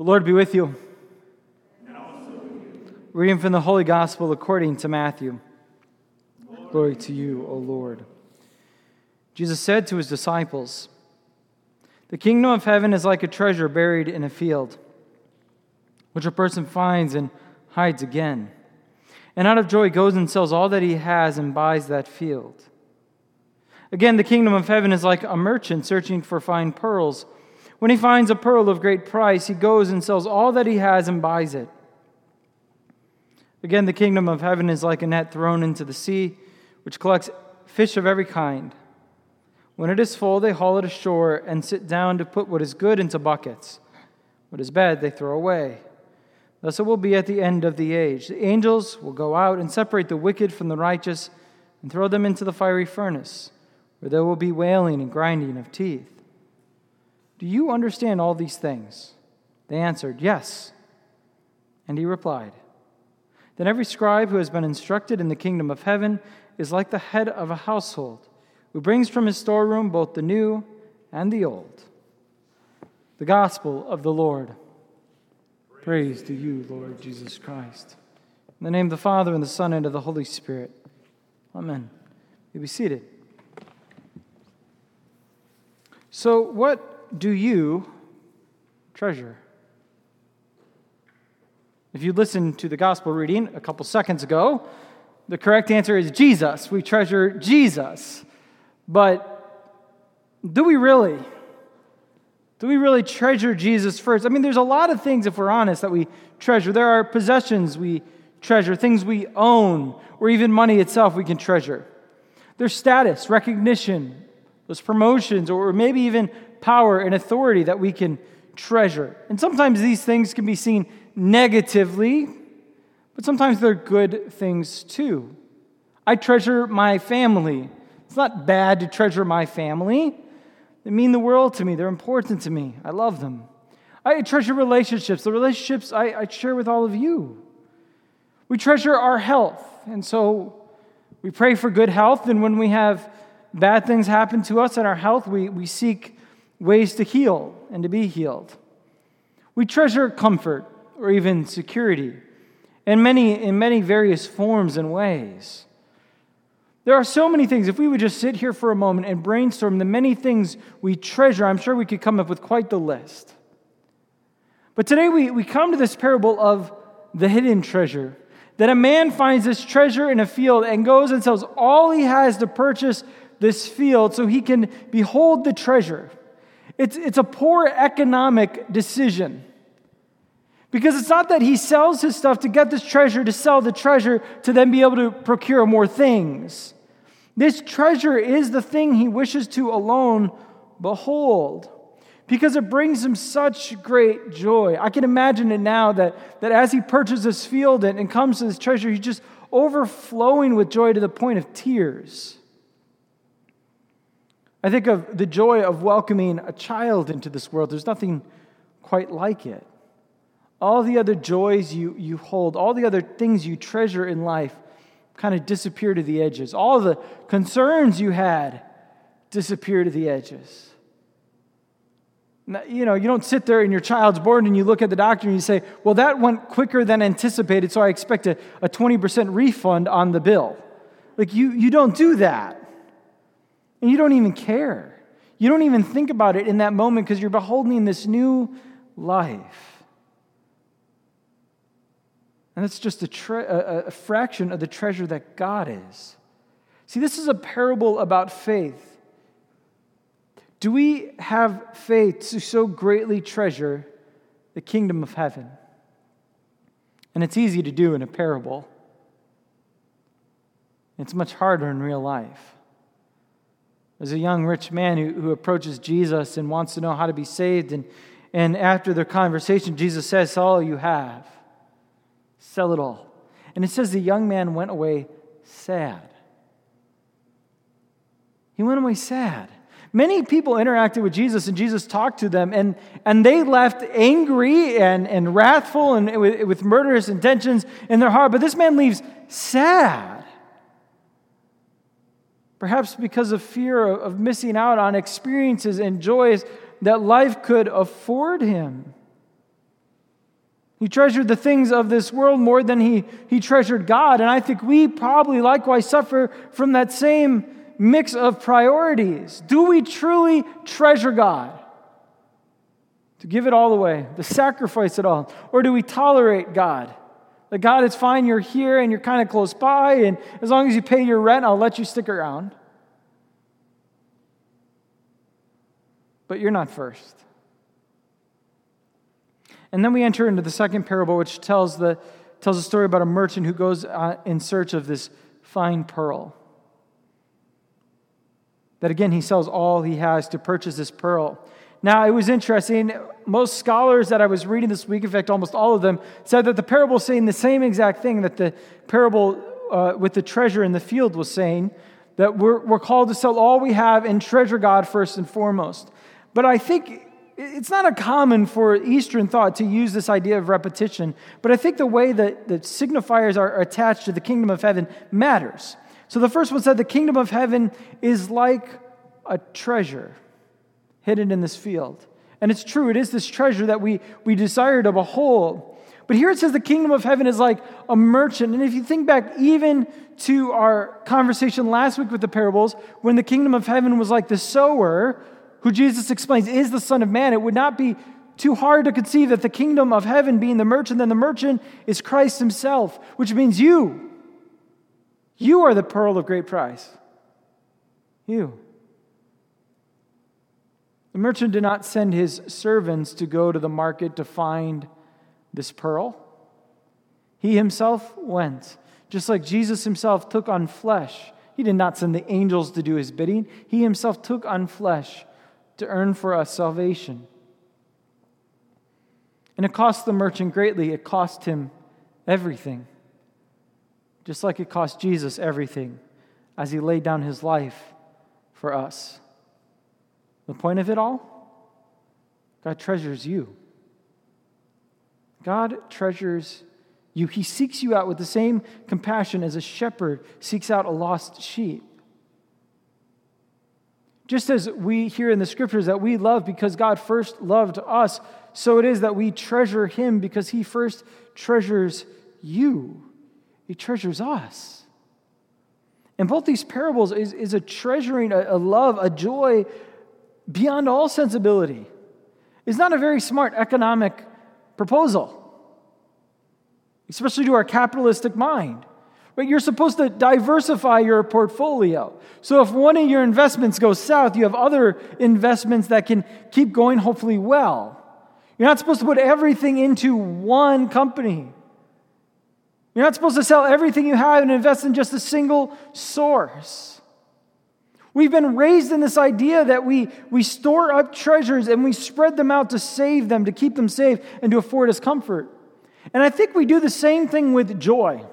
The Lord be with you. Reading from the Holy Gospel according to Matthew. Glory, Glory to you, O Lord. Jesus said to his disciples, The kingdom of heaven is like a treasure buried in a field, which a person finds and hides again. And out of joy goes and sells all that he has and buys that field. Again, the kingdom of heaven is like a merchant searching for fine pearls. When he finds a pearl of great price, he goes and sells all that he has and buys it. Again, the kingdom of heaven is like a net thrown into the sea, which collects fish of every kind. When it is full, they haul it ashore and sit down to put what is good into buckets. What is bad, they throw away. Thus it will be at the end of the age. The angels will go out and separate the wicked from the righteous and throw them into the fiery furnace, where there will be wailing and grinding of teeth. Do you understand all these things? They answered, Yes. And he replied, Then every scribe who has been instructed in the kingdom of heaven is like the head of a household, who brings from his storeroom both the new and the old. The gospel of the Lord. Praise to you, Lord Jesus Christ. In the name of the Father, and the Son, and of the Holy Spirit. Amen. You be seated. So, what do you treasure? If you listened to the gospel reading a couple seconds ago, the correct answer is Jesus. We treasure Jesus. But do we really? Do we really treasure Jesus first? I mean, there's a lot of things, if we're honest, that we treasure. There are possessions we treasure, things we own, or even money itself we can treasure. There's status, recognition, those promotions, or maybe even power and authority that we can treasure. And sometimes these things can be seen negatively, but sometimes they're good things too. I treasure my family. It's not bad to treasure my family. They mean the world to me. They're important to me. I love them. I treasure relationships, the relationships I, I share with all of you. We treasure our health. And so we pray for good health. And when we have bad things happen to us in our health, we, we seek ways to heal and to be healed. We treasure comfort or even security in many, in many various forms and ways. There are so many things. If we would just sit here for a moment and brainstorm the many things we treasure, I'm sure we could come up with quite the list. But today we, we come to this parable of the hidden treasure. That a man finds this treasure in a field and goes and sells all he has to purchase this field so he can behold the treasure. It's, it's a poor economic decision. Because it's not that he sells his stuff to get this treasure, to sell the treasure, to then be able to procure more things. This treasure is the thing he wishes to alone behold because it brings him such great joy. I can imagine it now that, that as he purchases this field and, and comes to this treasure, he's just overflowing with joy to the point of tears. I think of the joy of welcoming a child into this world. There's nothing quite like it. All the other joys you, you hold, all the other things you treasure in life kind of disappear to the edges. All the concerns you had disappear to the edges. Now, you know, you don't sit there and your child's born and you look at the doctor and you say, well, that went quicker than anticipated, so I expect a, a 20% refund on the bill. Like, you, you don't do that. And you don't even care. You don't even think about it in that moment because you're beholding this new life. And that's just a, tre- a, a fraction of the treasure that God is. See, this is a parable about faith. Do we have faith to so greatly treasure the kingdom of heaven? And it's easy to do in a parable. It's much harder in real life. There's a young rich man who, who approaches Jesus and wants to know how to be saved. And, and after their conversation, Jesus says, All you have Sell it all. And it says the young man went away sad. He went away sad. Many people interacted with Jesus and Jesus talked to them, and, and they left angry and, and wrathful and with, with murderous intentions in their heart. But this man leaves sad. Perhaps because of fear of, missing out on experiences and joys that life could afford him. He treasured the things of this world more than he, he treasured God. And I think we probably likewise suffer from that same mix of priorities. Do we truly treasure God? To give it all away, to sacrifice it all? Or do we tolerate God? That God, it's fine, you're here and you're kind of close by, and as long as you pay your rent, I'll let you stick around. But you're not first. And then we enter into the second parable, which tells, the, tells a story about a merchant who goes uh, in search of this fine pearl. That again, he sells all he has to purchase this pearl. Now, it was interesting. Most scholars that I was reading this week, in fact, almost all of them, said that the parable saying the same exact thing that the parable uh, with the treasure in the field was saying that we're, we're called to sell all we have and treasure God first and foremost. But I think it's not uncommon for Eastern thought to use this idea of repetition, but I think the way that the signifiers are attached to the kingdom of heaven matters. So the first one said the kingdom of heaven is like a treasure hidden in this field. And it's true, it is this treasure that we, we desire to behold. But here it says the kingdom of heaven is like a merchant. And if you think back even to our conversation last week with the parables, when the kingdom of heaven was like the sower, who Jesus explains is the Son of Man, it would not be too hard to conceive that the kingdom of heaven being the merchant, then the merchant is Christ himself, which means you. You are the pearl of great price. You. The merchant did not send his servants to go to the market to find this pearl. He himself went, just like Jesus himself took on flesh. He did not send the angels to do his bidding, he himself took on flesh to earn for us salvation. And it cost the merchant greatly, it cost him everything. Just like it cost Jesus everything as he laid down his life for us. The point of it all? God treasures you. God treasures you. He seeks you out with the same compassion as a shepherd seeks out a lost sheep. Just as we hear in the scriptures that we love because God first loved us, so it is that we treasure Him because He first treasures you. He treasures us. And both these parables is, is a treasuring, a, a love, a joy beyond all sensibility is not a very smart economic proposal, especially to our capitalistic mind. But you're supposed to diversify your portfolio. So if one of your investments goes south, you have other investments that can keep going, hopefully, well. You're not supposed to put everything into one company. You're not supposed to sell everything you have and invest in just a single source. We've been raised in this idea that we, we store up treasures and we spread them out to save them, to keep them safe, and to afford us comfort. And I think we do the same thing with joy.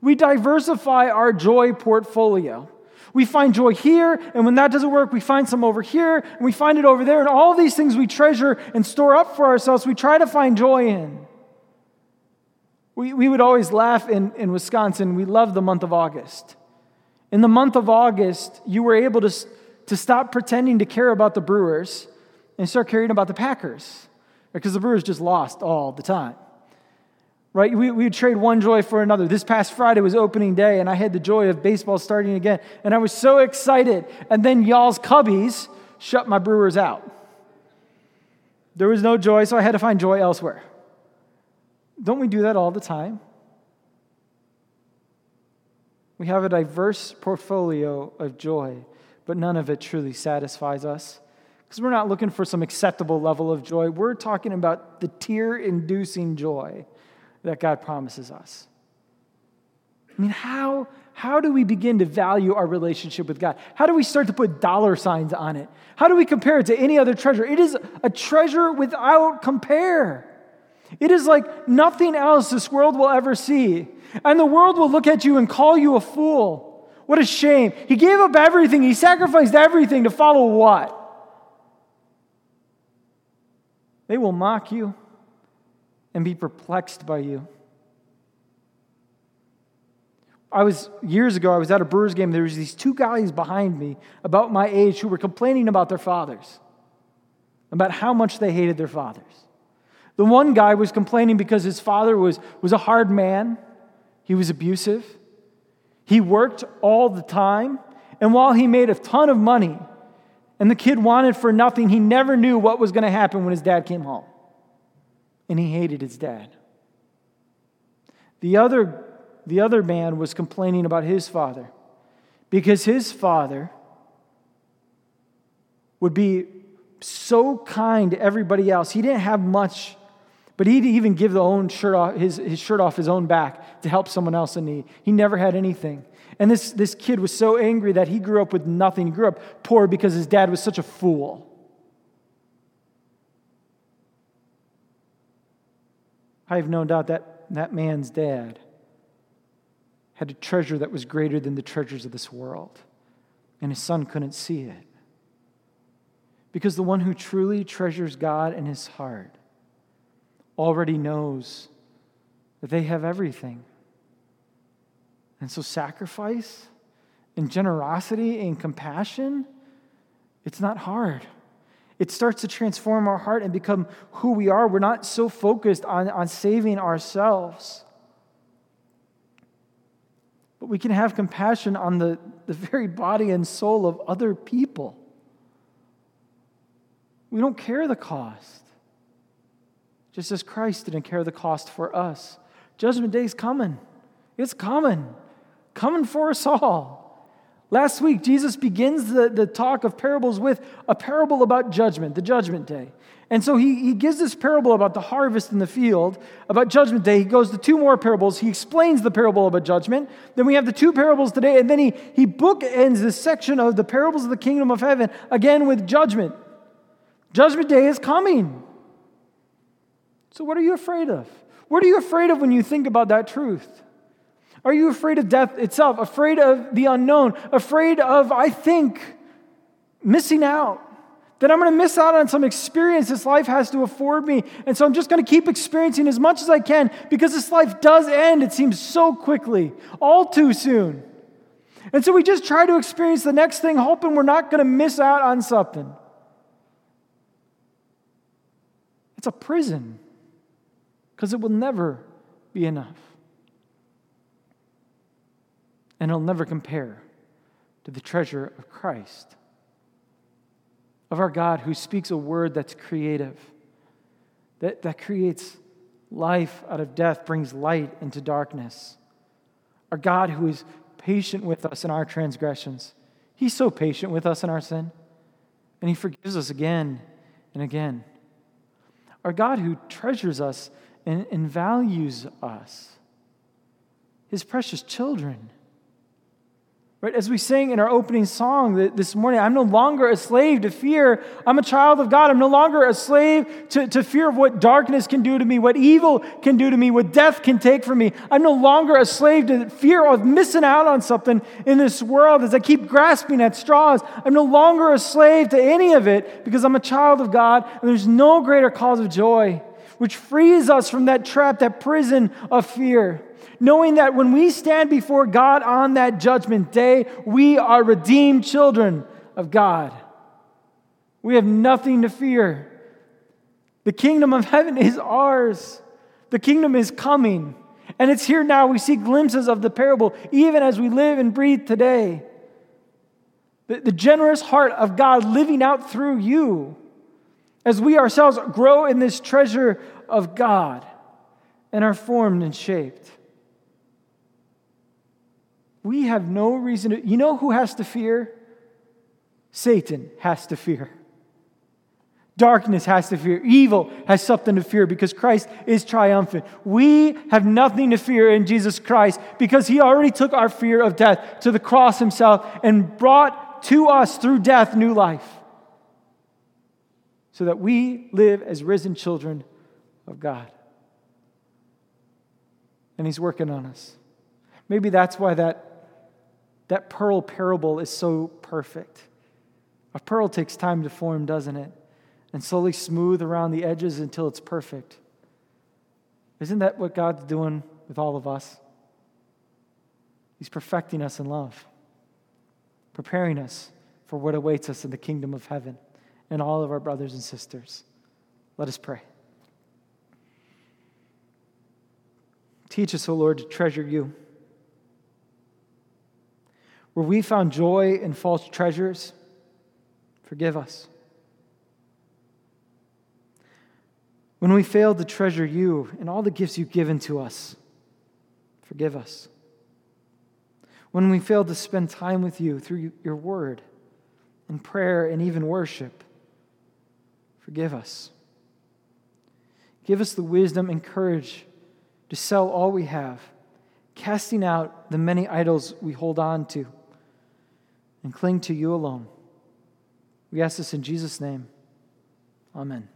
We diversify our joy portfolio. We find joy here, and when that doesn't work, we find some over here, and we find it over there, and all these things we treasure and store up for ourselves, we try to find joy in. We, we would always laugh in, in Wisconsin. We love the month of August. In the month of August, you were able to, to stop pretending to care about the Brewers and start caring about the Packers because the Brewers just lost all the time. Right? We, we would trade one joy for another. This past Friday was opening day, and I had the joy of baseball starting again. And I was so excited. And then y'all's Cubbies shut my Brewers out. There was no joy, so I had to find joy elsewhere. Don't we do that all the time? We have a diverse portfolio of joy, but none of it truly satisfies us. Because we're not looking for some acceptable level of joy. We're talking about the tear inducing joy that God promises us. I mean, how, how do we begin to value our relationship with God? How do we start to put dollar signs on it? How do we compare it to any other treasure? It is a treasure without compare. It is like nothing else this world will ever see. And the world will look at you and call you a fool. What a shame. He gave up everything, he sacrificed everything to follow what? They will mock you and be perplexed by you. I was years ago, I was at a Brewers game. There was these two guys behind me about my age who were complaining about their fathers, about how much they hated their fathers. The one guy was complaining because his father was, was a hard man, he was abusive, he worked all the time, and while he made a ton of money, and the kid wanted for nothing, he never knew what was going to happen when his dad came home. And he hated his dad. The other, the other man was complaining about his father because his father would be so kind to everybody else. He didn't have much, but he'd even give the own shirt off, his, his shirt off his own back to help someone else in need. He never had anything. And this, this kid was so angry that he grew up with nothing. He grew up poor because his dad was such a fool. I have no doubt that that man's dad had a treasure that was greater than the treasures of this world, and his son couldn't see it. Because the one who truly treasures God in his heart already knows that they have everything. And so, sacrifice and generosity and compassion, it's not hard. It starts to transform our heart and become who we are. We're not so focused on, on saving ourselves. But we can have compassion on the, the very body and soul of other people. We don't care the cost. Just as Christ didn't care the cost for us. Judgment Day is coming. It's coming. Coming for us all. Last week, Jesus begins the, the talk of parables with a parable about judgment, the judgment day. And so he, he gives this parable about the harvest in the field, about judgment day. He goes to two more parables. He explains the parable about judgment. Then we have the two parables today, and then he, he bookends this section of the parables of the kingdom of heaven again with judgment. Judgment day is coming. So, what are you afraid of? What are you afraid of when you think about that truth? Are you afraid of death itself? Afraid of the unknown? Afraid of, I think, missing out? That I'm going to miss out on some experience this life has to afford me. And so I'm just going to keep experiencing as much as I can because this life does end, it seems so quickly, all too soon. And so we just try to experience the next thing, hoping we're not going to miss out on something. It's a prison because it will never be enough. And it'll never compare to the treasure of Christ, of our God who speaks a word that's creative, that, that creates life out of death, brings light into darkness. Our God who is patient with us in our transgressions. He's so patient with us in our sin, and He forgives us again and again. Our God who treasures us and, and values us, His precious children. Right? As we sang in our opening song this morning, I'm no longer a slave to fear. I'm a child of God. I'm no longer a slave to, to fear of what darkness can do to me, what evil can do to me, what death can take from me. I'm no longer a slave to fear of missing out on something in this world as I keep grasping at straws. I'm no longer a slave to any of it because I'm a child of God, and there's no greater cause of joy, which frees us from that trap, that prison of fear knowing that when we stand before God on that judgment day, we are redeemed children of God. We have nothing to fear. The kingdom of heaven is ours. The kingdom is coming. And it's here now. We see glimpses of the parable even as we live and breathe today. The, the generous heart of God living out through you as we ourselves grow in this treasure of God and are formed and shaped. We have no reason to. You know who has to fear? Satan has to fear. Darkness has to fear. Evil has something to fear because Christ is triumphant. We have nothing to fear in Jesus Christ because he already took our fear of death to the cross himself and brought to us through death new life so that we live as risen children of God. And he's working on us. Maybe that's why that that pearl parable is so perfect. A pearl takes time to form, doesn't it? And slowly smooth around the edges until it's perfect. Isn't that what God's doing with all of us? He's perfecting us in love, preparing us for what awaits us in the kingdom of heaven and all of our brothers and sisters. Let us pray. teach us, O Lord, to treasure you. Where we found joy in false treasures, forgive us. When we failed to treasure you and all the gifts you've given to us, forgive us. When we failed to spend time with you through your word and prayer and even worship, forgive us. Give us the wisdom and courage to sell all we have, casting out the many idols we hold on to, and cling to you alone. We ask this in Jesus' name. Amen.